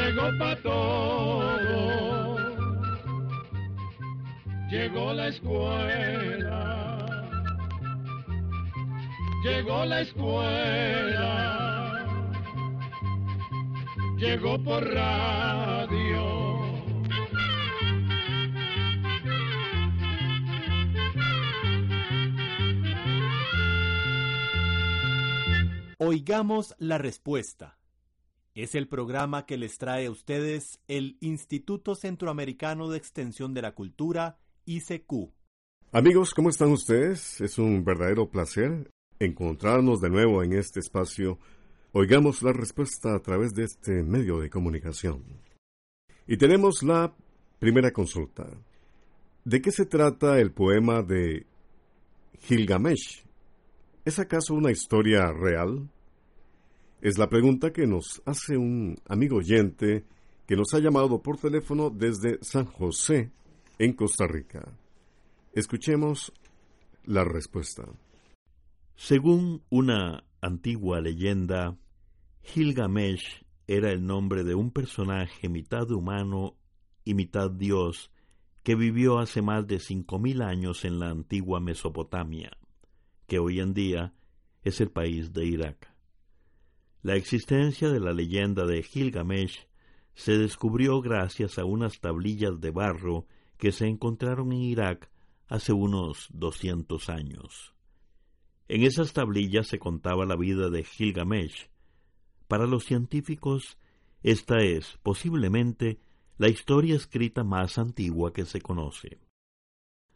Llegó para todo. Llegó la escuela. Llegó la escuela. Llegó por radio. Oigamos la respuesta. Es el programa que les trae a ustedes el Instituto Centroamericano de Extensión de la Cultura, ICQ. Amigos, ¿cómo están ustedes? Es un verdadero placer encontrarnos de nuevo en este espacio. Oigamos la respuesta a través de este medio de comunicación. Y tenemos la primera consulta. ¿De qué se trata el poema de Gilgamesh? ¿Es acaso una historia real? Es la pregunta que nos hace un amigo oyente que nos ha llamado por teléfono desde San José, en Costa Rica. Escuchemos la respuesta. Según una antigua leyenda, Gilgamesh era el nombre de un personaje mitad humano y mitad dios que vivió hace más de cinco mil años en la antigua Mesopotamia, que hoy en día es el país de Irak. La existencia de la leyenda de Gilgamesh se descubrió gracias a unas tablillas de barro que se encontraron en Irak hace unos doscientos años. En esas tablillas se contaba la vida de Gilgamesh. Para los científicos, esta es, posiblemente, la historia escrita más antigua que se conoce.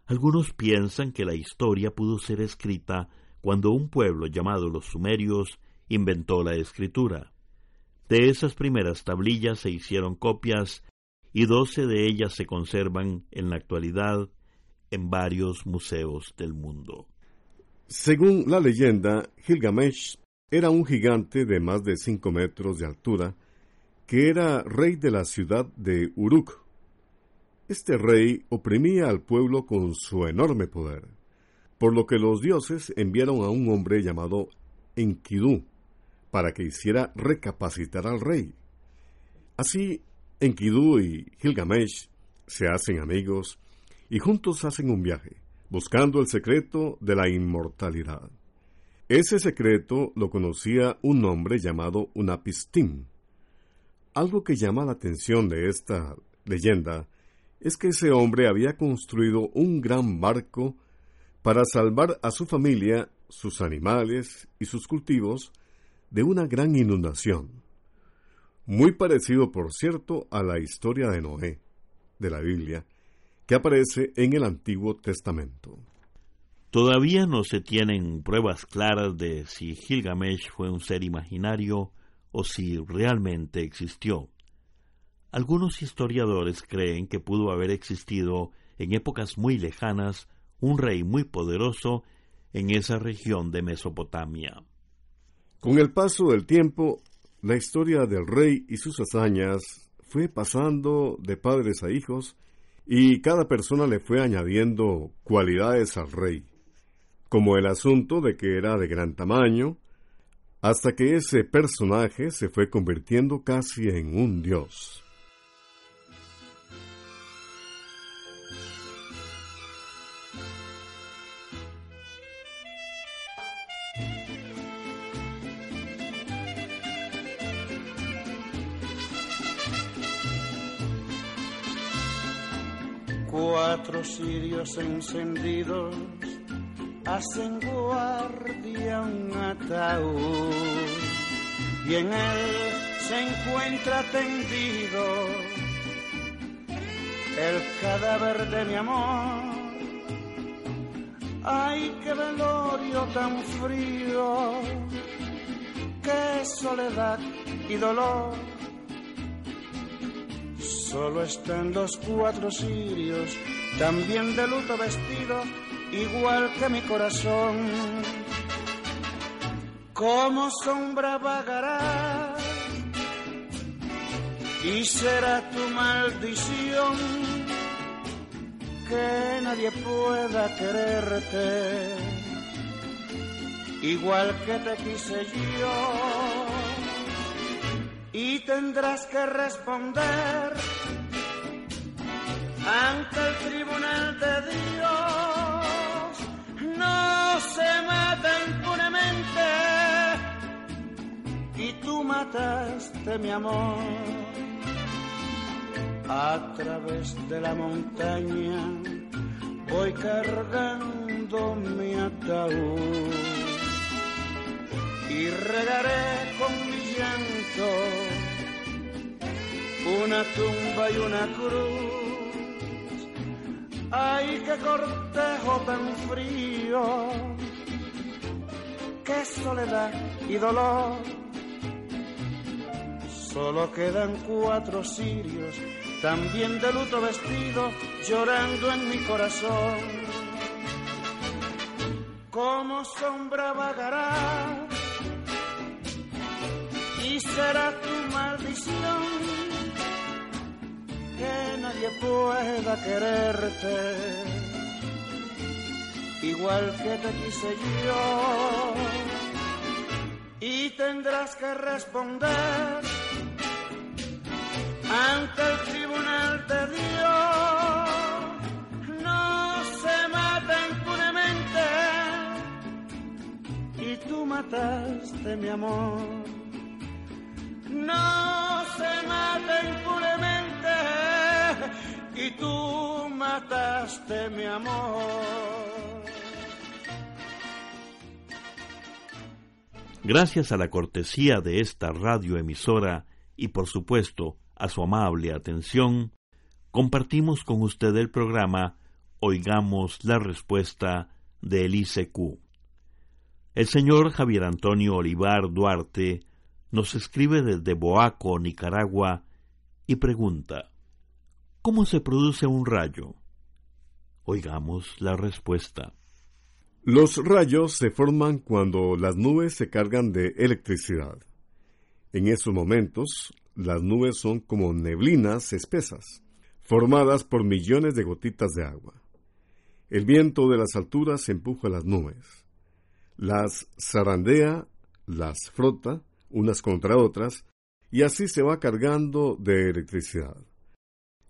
Algunos piensan que la historia pudo ser escrita cuando un pueblo llamado los sumerios inventó la escritura. De esas primeras tablillas se hicieron copias y doce de ellas se conservan en la actualidad en varios museos del mundo. Según la leyenda, Gilgamesh era un gigante de más de cinco metros de altura que era rey de la ciudad de Uruk. Este rey oprimía al pueblo con su enorme poder, por lo que los dioses enviaron a un hombre llamado Enkidu para que hiciera recapacitar al rey. Así, Enkidu y Gilgamesh se hacen amigos y juntos hacen un viaje, buscando el secreto de la inmortalidad. Ese secreto lo conocía un hombre llamado Unapistim. Algo que llama la atención de esta leyenda es que ese hombre había construido un gran barco para salvar a su familia, sus animales y sus cultivos de una gran inundación. Muy parecido, por cierto, a la historia de Noé, de la Biblia, que aparece en el Antiguo Testamento. Todavía no se tienen pruebas claras de si Gilgamesh fue un ser imaginario o si realmente existió. Algunos historiadores creen que pudo haber existido en épocas muy lejanas un rey muy poderoso en esa región de Mesopotamia. Con el paso del tiempo, la historia del rey y sus hazañas fue pasando de padres a hijos y cada persona le fue añadiendo cualidades al rey, como el asunto de que era de gran tamaño, hasta que ese personaje se fue convirtiendo casi en un dios. Cuatro sirios encendidos hacen guardia un ataúd y en él se encuentra tendido el cadáver de mi amor. Ay, qué velorio tan frío, qué soledad y dolor. Solo están los cuatro sirios, también de luto vestido, igual que mi corazón. Como sombra vagará y será tu maldición que nadie pueda quererte igual que te quise yo y tendrás que responder ante el tribunal de Dios no se mata impunemente y tú mataste mi amor a través de la montaña voy cargando mi ataúd y regaré con mi llanto una tumba y una cruz. Ay, qué cortejo tan frío, qué soledad y dolor. Solo quedan cuatro sirios también de luto vestido, llorando en mi corazón. Como sombra vagará y será tu maldición que nadie pueda quererte igual que te quise yo y tendrás que responder ante el tribunal de Dios. No se mata impunemente y tú mataste mi amor. No se mata impunemente y tú mataste mi amor. Gracias a la cortesía de esta radioemisora y por supuesto a su amable atención, compartimos con usted el programa Oigamos la respuesta de Elise Q. El señor Javier Antonio Olivar Duarte nos escribe desde Boaco, Nicaragua, y pregunta ¿Cómo se produce un rayo? Oigamos la respuesta. Los rayos se forman cuando las nubes se cargan de electricidad. En esos momentos, las nubes son como neblinas espesas, formadas por millones de gotitas de agua. El viento de las alturas empuja las nubes. Las zarandea, las frota unas contra otras, y así se va cargando de electricidad.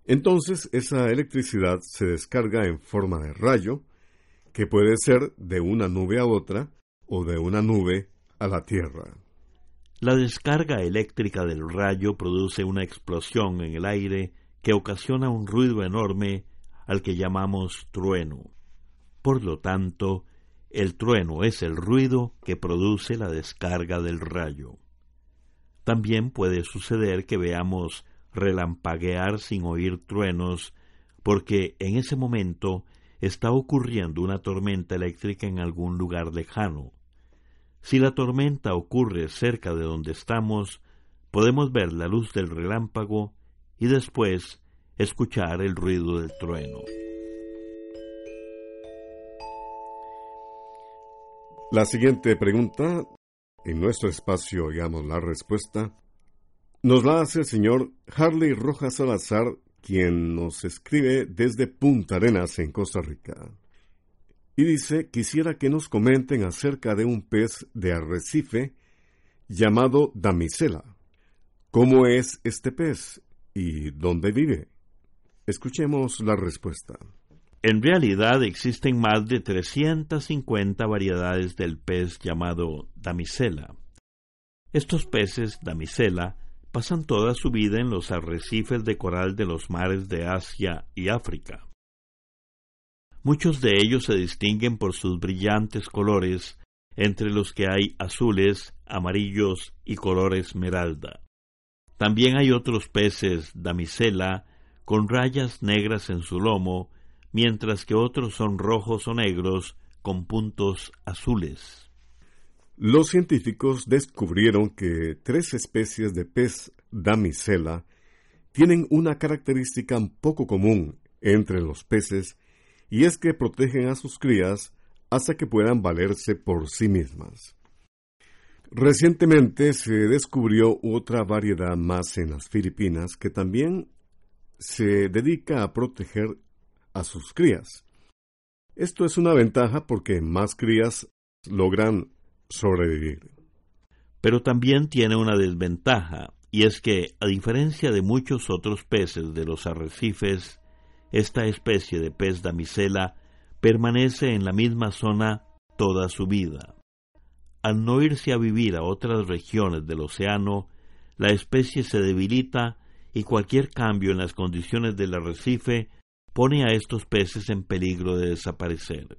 Entonces esa electricidad se descarga en forma de rayo, que puede ser de una nube a otra o de una nube a la Tierra. La descarga eléctrica del rayo produce una explosión en el aire que ocasiona un ruido enorme al que llamamos trueno. Por lo tanto, el trueno es el ruido que produce la descarga del rayo. También puede suceder que veamos relampaguear sin oír truenos, porque en ese momento está ocurriendo una tormenta eléctrica en algún lugar lejano. Si la tormenta ocurre cerca de donde estamos, podemos ver la luz del relámpago y después escuchar el ruido del trueno. La siguiente pregunta, en nuestro espacio digamos la respuesta, nos la hace el señor Harley Rojas Salazar, quien nos escribe desde Punta Arenas, en Costa Rica y dice, quisiera que nos comenten acerca de un pez de arrecife llamado damisela. ¿Cómo es este pez y dónde vive? Escuchemos la respuesta. En realidad existen más de 350 variedades del pez llamado damisela. Estos peces damisela pasan toda su vida en los arrecifes de coral de los mares de Asia y África. Muchos de ellos se distinguen por sus brillantes colores, entre los que hay azules, amarillos y color esmeralda. También hay otros peces damisela con rayas negras en su lomo, mientras que otros son rojos o negros con puntos azules. Los científicos descubrieron que tres especies de pez damisela tienen una característica poco común entre los peces y es que protegen a sus crías hasta que puedan valerse por sí mismas. Recientemente se descubrió otra variedad más en las Filipinas que también se dedica a proteger a sus crías. Esto es una ventaja porque más crías logran sobrevivir. Pero también tiene una desventaja, y es que, a diferencia de muchos otros peces de los arrecifes, esta especie de pez damisela permanece en la misma zona toda su vida. Al no irse a vivir a otras regiones del océano, la especie se debilita y cualquier cambio en las condiciones del arrecife pone a estos peces en peligro de desaparecer.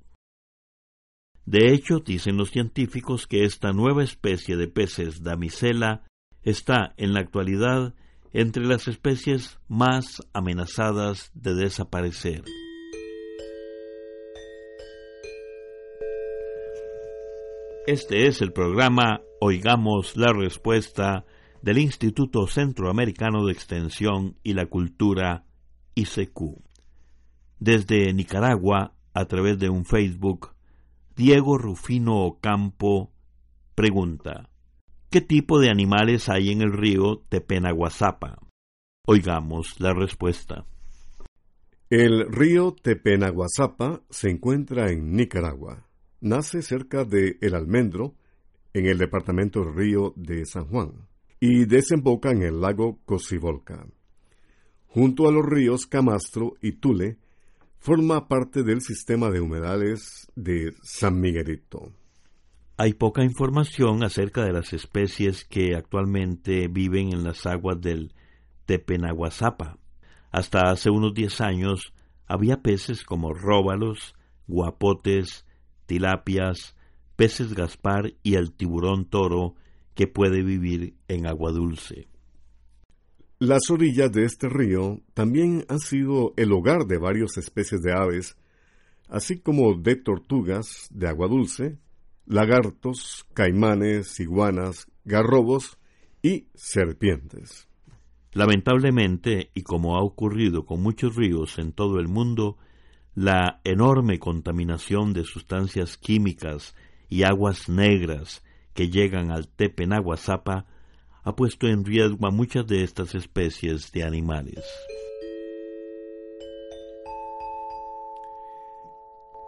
De hecho, dicen los científicos que esta nueva especie de peces damisela está en la actualidad entre las especies más amenazadas de desaparecer. Este es el programa Oigamos la Respuesta del Instituto Centroamericano de Extensión y la Cultura, ICQ. Desde Nicaragua, a través de un Facebook, Diego Rufino Ocampo pregunta, ¿qué tipo de animales hay en el río Tepenaguazapa? Oigamos la respuesta. El río Tepenaguazapa se encuentra en Nicaragua. Nace cerca de El Almendro, en el departamento Río de San Juan, y desemboca en el lago Cocibolca. Junto a los ríos Camastro y Tule, forma parte del sistema de humedales de San Miguelito. Hay poca información acerca de las especies que actualmente viven en las aguas del Tepenaguazapa. Hasta hace unos diez años había peces como róbalos, guapotes, tilapias, peces gaspar y el tiburón toro que puede vivir en agua dulce. Las orillas de este río también han sido el hogar de varias especies de aves, así como de tortugas de agua dulce, lagartos, caimanes, iguanas, garrobos y serpientes. Lamentablemente, y como ha ocurrido con muchos ríos en todo el mundo, la enorme contaminación de sustancias químicas y aguas negras que llegan al Tepenaguazapa ha puesto en riesgo a muchas de estas especies de animales.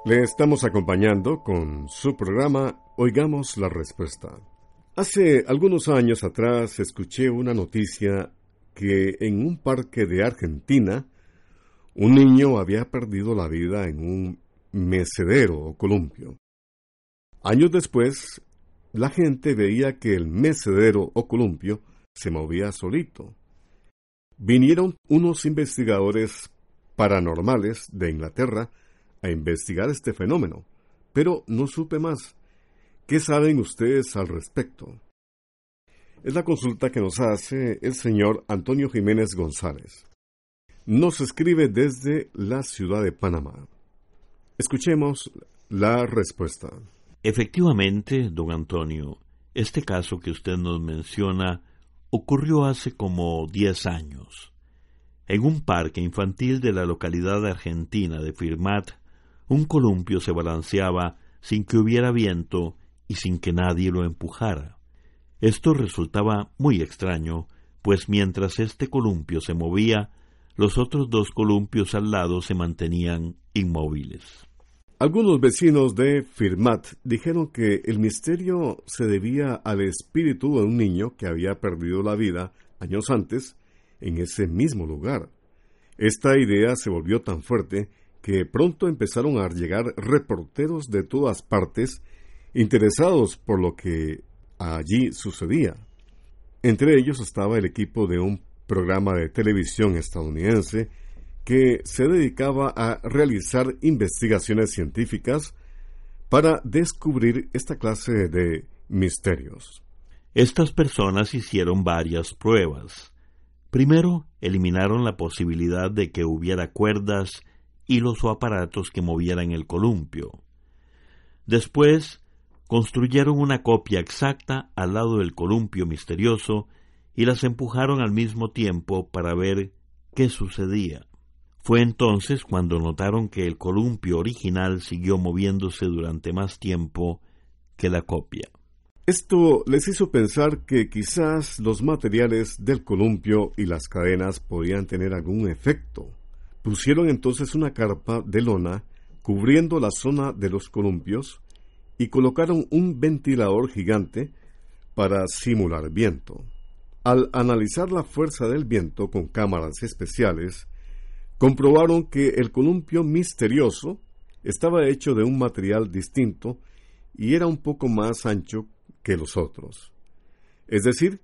Le estamos acompañando con su programa Oigamos la Respuesta. Hace algunos años atrás escuché una noticia que en un parque de Argentina un niño había perdido la vida en un mecedero o columpio. Años después, la gente veía que el mecedero o columpio se movía solito. Vinieron unos investigadores paranormales de Inglaterra a investigar este fenómeno, pero no supe más. ¿Qué saben ustedes al respecto? Es la consulta que nos hace el señor Antonio Jiménez González. Nos escribe desde la ciudad de Panamá. Escuchemos la respuesta. Efectivamente, don Antonio, este caso que usted nos menciona ocurrió hace como diez años. En un parque infantil de la localidad argentina de Firmat, un columpio se balanceaba sin que hubiera viento y sin que nadie lo empujara. Esto resultaba muy extraño, pues mientras este columpio se movía, los otros dos columpios al lado se mantenían inmóviles. Algunos vecinos de Firmat dijeron que el misterio se debía al espíritu de un niño que había perdido la vida años antes en ese mismo lugar. Esta idea se volvió tan fuerte que pronto empezaron a llegar reporteros de todas partes interesados por lo que allí sucedía. Entre ellos estaba el equipo de un programa de televisión estadounidense que se dedicaba a realizar investigaciones científicas para descubrir esta clase de misterios. Estas personas hicieron varias pruebas. Primero, eliminaron la posibilidad de que hubiera cuerdas, hilos o aparatos que movieran el columpio. Después, construyeron una copia exacta al lado del columpio misterioso y las empujaron al mismo tiempo para ver qué sucedía. Fue entonces cuando notaron que el columpio original siguió moviéndose durante más tiempo que la copia. Esto les hizo pensar que quizás los materiales del columpio y las cadenas podían tener algún efecto. Pusieron entonces una carpa de lona cubriendo la zona de los columpios y colocaron un ventilador gigante para simular viento. Al analizar la fuerza del viento con cámaras especiales, comprobaron que el columpio misterioso estaba hecho de un material distinto y era un poco más ancho que los otros. Es decir,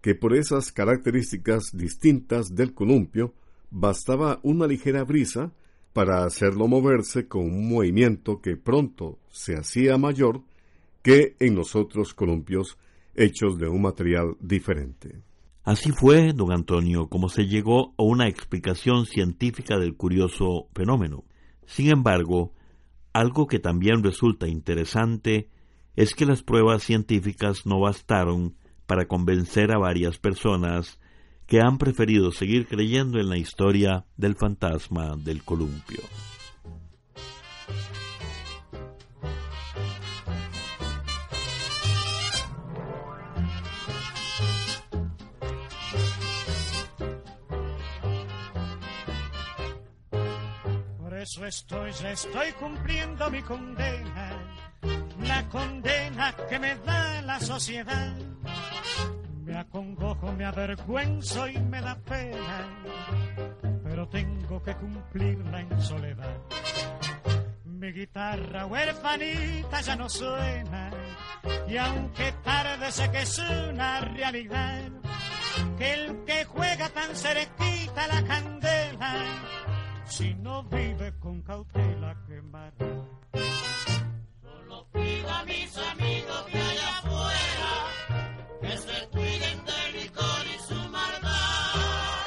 que por esas características distintas del columpio bastaba una ligera brisa para hacerlo moverse con un movimiento que pronto se hacía mayor que en los otros columpios hechos de un material diferente. Así fue, don Antonio, como se llegó a una explicación científica del curioso fenómeno. Sin embargo, algo que también resulta interesante es que las pruebas científicas no bastaron para convencer a varias personas que han preferido seguir creyendo en la historia del fantasma del columpio. Estoy, ya estoy cumpliendo mi condena la condena que me da la sociedad. Me acongojo, me avergüenzo y me da pena, pero tengo que cumplirla en soledad. Mi guitarra huerfanita ya no suena, y aunque tarde sé que es una realidad, que el que juega tan cerquita la candela, si no vive con cautela quemará a mis amigos que allá afuera que se cuiden de licor y su maldad.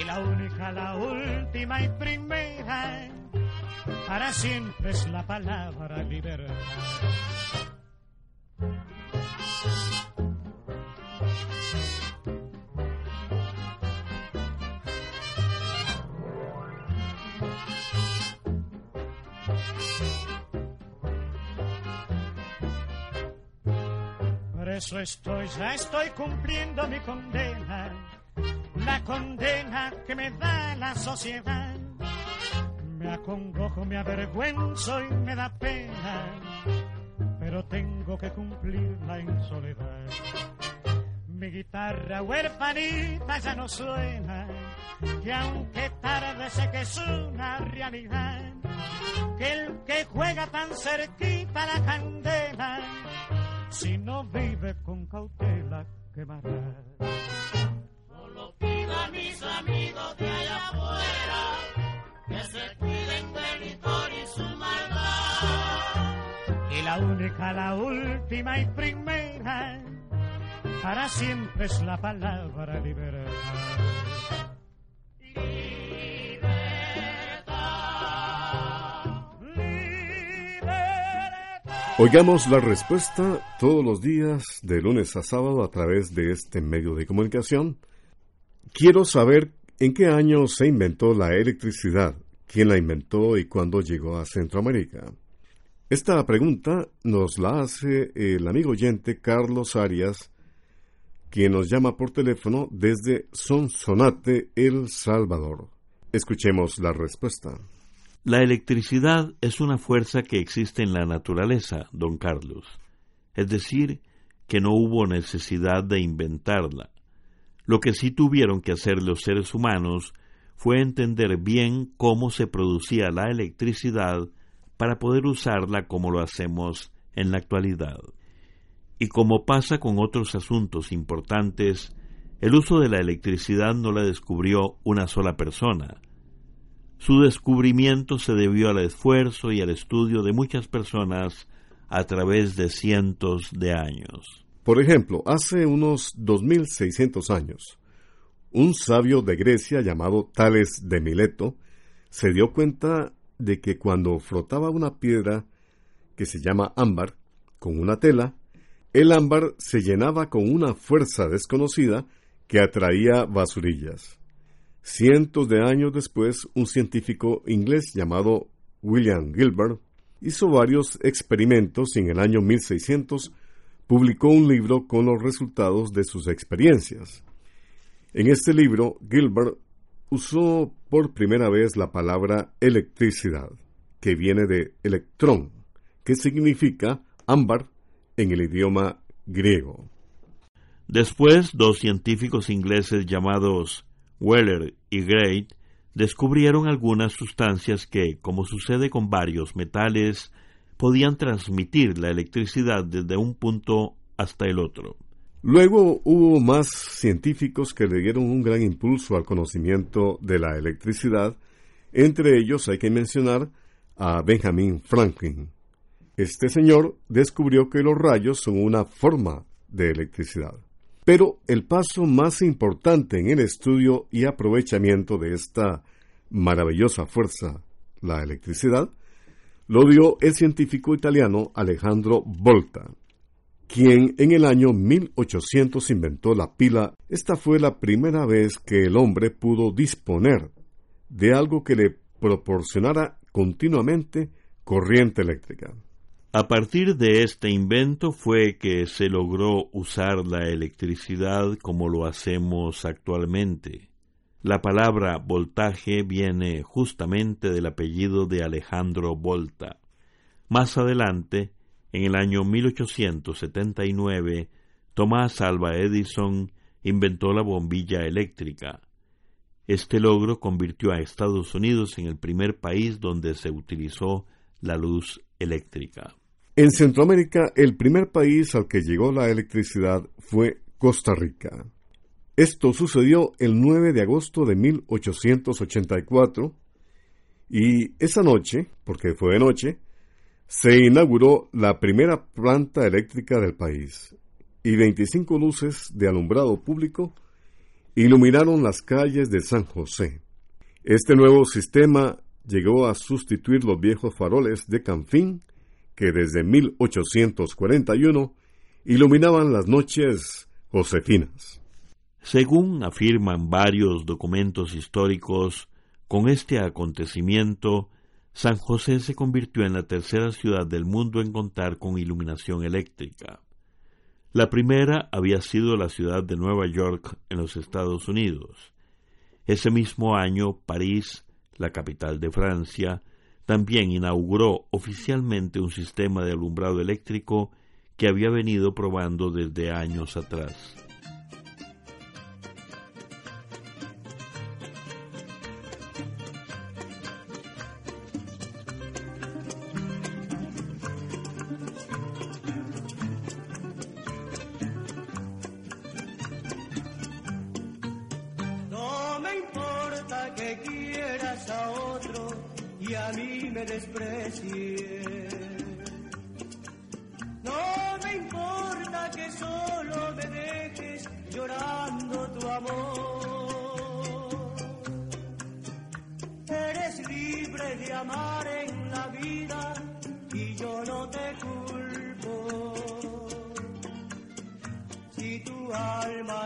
Y la única, la última y primera, para siempre es la palabra libertad. Eso estoy, ya estoy cumpliendo mi condena, la condena que me da la sociedad. Me acongojo, me avergüenzo y me da pena, pero tengo que cumplirla en soledad. Mi guitarra huerfanita ya no suena, y aunque tarde sé que es una realidad, que el que juega tan cerquita la candela, si no vive con cautela quemará. Solo pido a mis amigos de allá afuera que se cuiden del licor y su maldad. Y la única, la última y primera, para siempre es la palabra libertad. Oigamos la respuesta todos los días de lunes a sábado a través de este medio de comunicación. Quiero saber en qué año se inventó la electricidad, quién la inventó y cuándo llegó a Centroamérica. Esta pregunta nos la hace el amigo oyente Carlos Arias, quien nos llama por teléfono desde Sonsonate, El Salvador. Escuchemos la respuesta. La electricidad es una fuerza que existe en la naturaleza, don Carlos. Es decir, que no hubo necesidad de inventarla. Lo que sí tuvieron que hacer los seres humanos fue entender bien cómo se producía la electricidad para poder usarla como lo hacemos en la actualidad. Y como pasa con otros asuntos importantes, el uso de la electricidad no la descubrió una sola persona, su descubrimiento se debió al esfuerzo y al estudio de muchas personas a través de cientos de años. Por ejemplo, hace unos 2600 años, un sabio de Grecia llamado Tales de Mileto se dio cuenta de que cuando frotaba una piedra que se llama ámbar con una tela, el ámbar se llenaba con una fuerza desconocida que atraía basurillas. Cientos de años después, un científico inglés llamado William Gilbert hizo varios experimentos y en el año 1600 publicó un libro con los resultados de sus experiencias. En este libro, Gilbert usó por primera vez la palabra electricidad, que viene de electrón, que significa ámbar en el idioma griego. Después, dos científicos ingleses llamados Weller y Gray descubrieron algunas sustancias que, como sucede con varios metales, podían transmitir la electricidad desde un punto hasta el otro. Luego hubo más científicos que le dieron un gran impulso al conocimiento de la electricidad, entre ellos hay que mencionar a Benjamin Franklin. Este señor descubrió que los rayos son una forma de electricidad. Pero el paso más importante en el estudio y aprovechamiento de esta maravillosa fuerza, la electricidad, lo dio el científico italiano Alejandro Volta, quien en el año 1800 inventó la pila. Esta fue la primera vez que el hombre pudo disponer de algo que le proporcionara continuamente corriente eléctrica. A partir de este invento fue que se logró usar la electricidad como lo hacemos actualmente. La palabra voltaje viene justamente del apellido de Alejandro Volta. Más adelante, en el año 1879, Tomás Alva Edison inventó la bombilla eléctrica. Este logro convirtió a Estados Unidos en el primer país donde se utilizó la luz eléctrica. En Centroamérica, el primer país al que llegó la electricidad fue Costa Rica. Esto sucedió el 9 de agosto de 1884 y esa noche, porque fue de noche, se inauguró la primera planta eléctrica del país y 25 luces de alumbrado público iluminaron las calles de San José. Este nuevo sistema llegó a sustituir los viejos faroles de Canfín que desde 1841 iluminaban las noches josefinas. Según afirman varios documentos históricos, con este acontecimiento, San José se convirtió en la tercera ciudad del mundo en contar con iluminación eléctrica. La primera había sido la ciudad de Nueva York en los Estados Unidos. Ese mismo año, París la capital de Francia, también inauguró oficialmente un sistema de alumbrado eléctrico que había venido probando desde años atrás.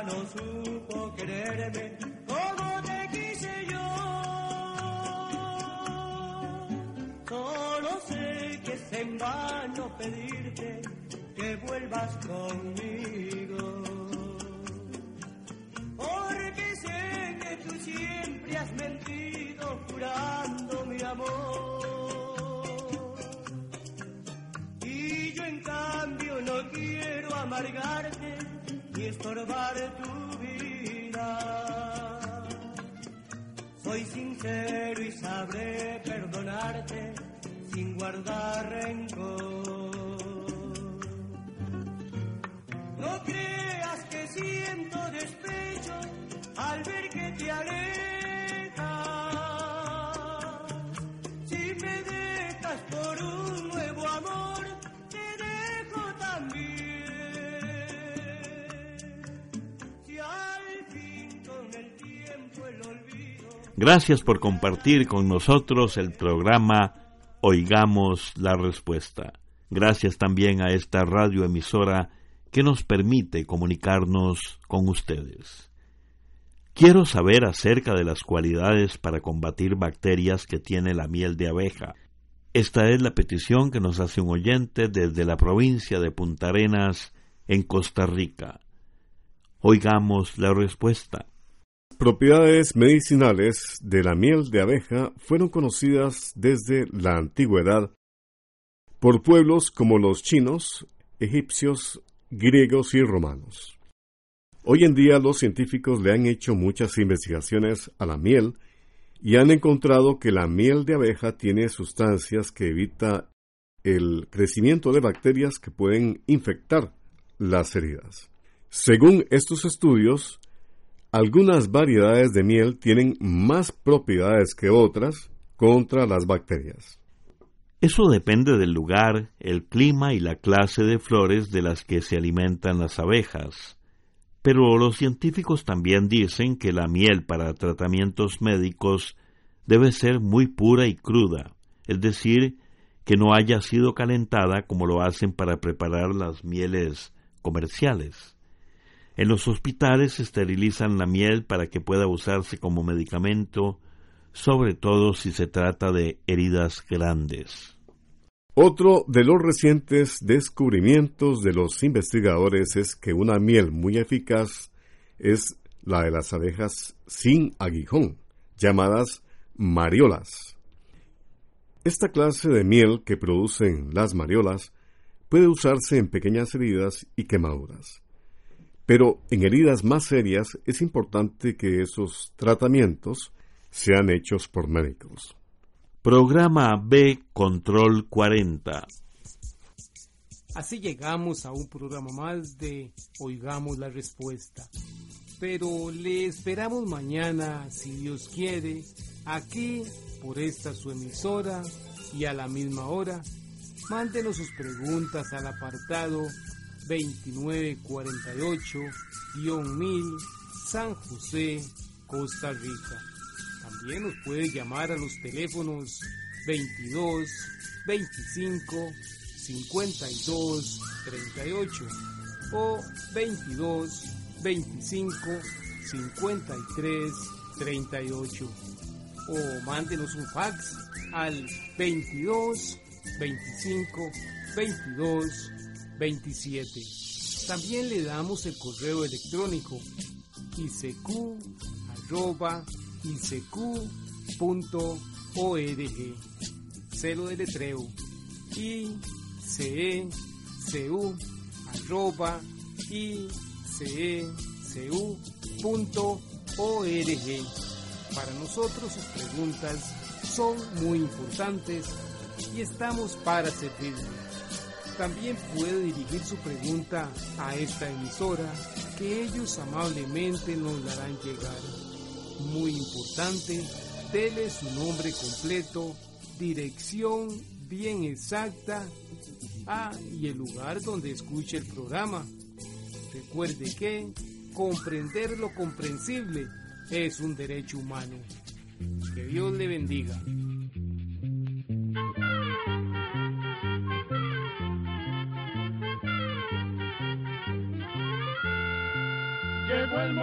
No supo quererme, como te quise yo. Solo sé que es en vano pedirte que vuelvas conmigo. Porque sé que tú siempre has mentido jurando mi amor. Y yo en cambio no quiero amargarte estorbar tu vida. Soy sincero y sabré perdonarte sin guardar rencor. Gracias por compartir con nosotros el programa Oigamos la Respuesta. Gracias también a esta radioemisora que nos permite comunicarnos con ustedes. Quiero saber acerca de las cualidades para combatir bacterias que tiene la miel de abeja. Esta es la petición que nos hace un oyente desde la provincia de Punta Arenas, en Costa Rica. Oigamos la respuesta. Propiedades medicinales de la miel de abeja fueron conocidas desde la antigüedad por pueblos como los chinos, egipcios, griegos y romanos. Hoy en día los científicos le han hecho muchas investigaciones a la miel y han encontrado que la miel de abeja tiene sustancias que evita el crecimiento de bacterias que pueden infectar las heridas. Según estos estudios, algunas variedades de miel tienen más propiedades que otras contra las bacterias. Eso depende del lugar, el clima y la clase de flores de las que se alimentan las abejas. Pero los científicos también dicen que la miel para tratamientos médicos debe ser muy pura y cruda, es decir, que no haya sido calentada como lo hacen para preparar las mieles comerciales. En los hospitales esterilizan la miel para que pueda usarse como medicamento, sobre todo si se trata de heridas grandes. Otro de los recientes descubrimientos de los investigadores es que una miel muy eficaz es la de las abejas sin aguijón, llamadas mariolas. Esta clase de miel que producen las mariolas puede usarse en pequeñas heridas y quemaduras. Pero en heridas más serias es importante que esos tratamientos sean hechos por médicos. Programa B Control 40. Así llegamos a un programa más de Oigamos la Respuesta. Pero le esperamos mañana, si Dios quiere, aquí por esta su emisora y a la misma hora. Mándenos sus preguntas al apartado 2948-1000 San José, Costa Rica. También nos puede llamar a los teléfonos 22 25 52 38 o 22 25 53 38 o mándenos un fax al 22 25 22 27. También le damos el correo electrónico isq isq.org. Celo de letreo icecu.org. Para nosotros sus preguntas son muy importantes y estamos para servirle. También puede dirigir su pregunta a esta emisora que ellos amablemente nos la harán llegar. Muy importante, dele su nombre completo, dirección bien exacta ah, y el lugar donde escuche el programa. Recuerde que comprender lo comprensible es un derecho humano. Que Dios le bendiga.